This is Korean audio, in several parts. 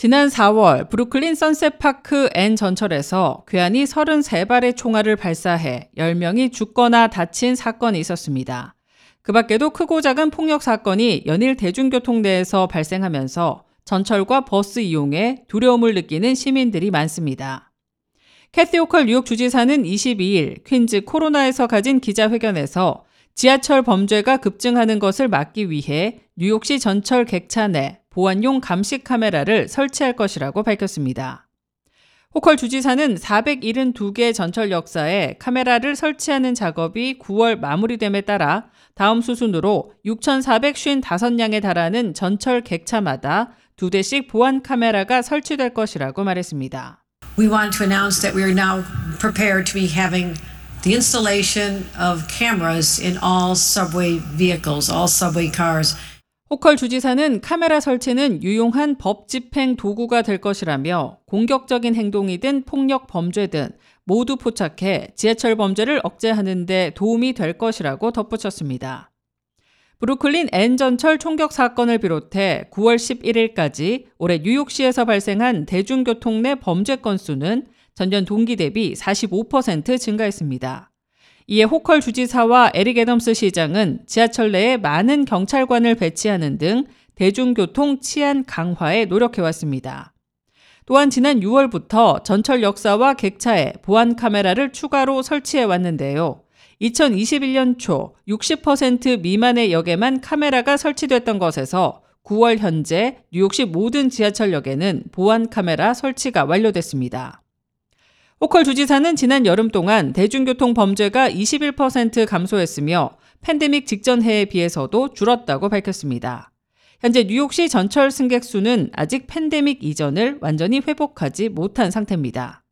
지난 4월 브루클린 선셋파크 N 전철에서 괴한이 33발의 총알을 발사해 10명이 죽거나 다친 사건이 있었습니다. 그 밖에도 크고 작은 폭력 사건이 연일 대중교통 내에서 발생하면서 전철과 버스 이용에 두려움을 느끼는 시민들이 많습니다. 캐티 호컬 뉴욕 주지사는 22일 퀸즈 코로나에서 가진 기자회견에서 지하철 범죄가 급증하는 것을 막기 위해 뉴욕시 전철 객차 내 보안용 감시 카메라를 설치할 것이라고 밝혔습니다. 호컬 주지사는 472개 전철 역사에 카메라를 설치하는 작업이 9월 마무리됨에 따라 다음 수순으로 6,455량에 달하는 전철 객차마다 두 대씩 보안 카메라가 설치될 것이라고 말했습니다. We want to announce that we are now prepared to be having the installation of cameras in all subway vehicles, all subway cars. 호컬 주지사는 카메라 설치는 유용한 법 집행 도구가 될 것이라며 공격적인 행동이든 폭력 범죄든 모두 포착해 지하철 범죄를 억제하는 데 도움이 될 것이라고 덧붙였습니다. 브루클린 N 전철 총격 사건을 비롯해 9월 11일까지 올해 뉴욕시에서 발생한 대중교통 내 범죄 건수는 전년 동기 대비 45% 증가했습니다. 이에 호컬 주지사와 에릭 애덤스 시장은 지하철 내에 많은 경찰관을 배치하는 등 대중교통 치안 강화에 노력해왔습니다. 또한 지난 6월부터 전철 역사와 객차에 보안 카메라를 추가로 설치해 왔는데요. 2021년 초 60% 미만의 역에만 카메라가 설치됐던 것에서 9월 현재 뉴욕시 모든 지하철역에는 보안 카메라 설치가 완료됐습니다. 호컬 주지사는 지난 여름 동안 대중교통 범죄가 21% 감소했으며 팬데믹 직전 해에 비해서도 줄었다고 밝혔습니다. 현재 뉴욕시 전철 승객 수는 아직 팬데믹 이전을 완전히 회복하지 못한 상태입니다.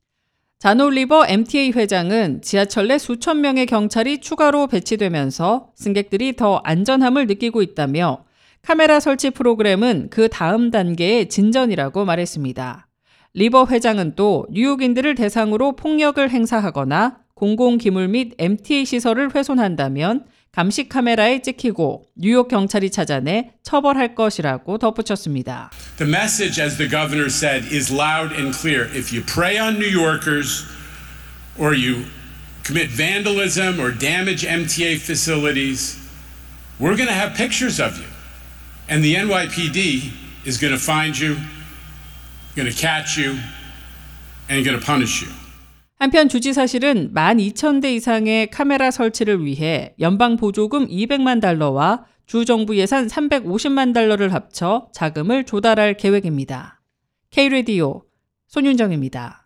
잔 올리버 MTA 회장은 지하철 내 수천 명의 경찰이 추가로 배치되면서 승객들이 더 안전함을 느끼고 있다며 카메라 설치 프로그램은 그 다음 단계의 진전이라고 말했습니다. 리버 회장은 또 뉴욕인들을 대상으로 폭력을 행사하거나 공공기물 및 MTA 시설을 훼손한다면 감시 카메라에 찍히고 뉴욕 경찰이 찾아내 처벌할 것이라고 덧붙였습니다. The message as the governor said is loud and clear. If you prey on New Yorkers or you commit vandalism or damage MTA facilities, we're going to have pictures of you. And the NYPD is going to find you going to catch you, and going to punish you. 한편 주지사실은 12,000대 이상의 카메라 설치를 위해 연방 보조금 200만 달러와 주 정부 예산 350만 달러를 합쳐 자금을 조달할 계획입니다. K-Radio 손윤정입니다.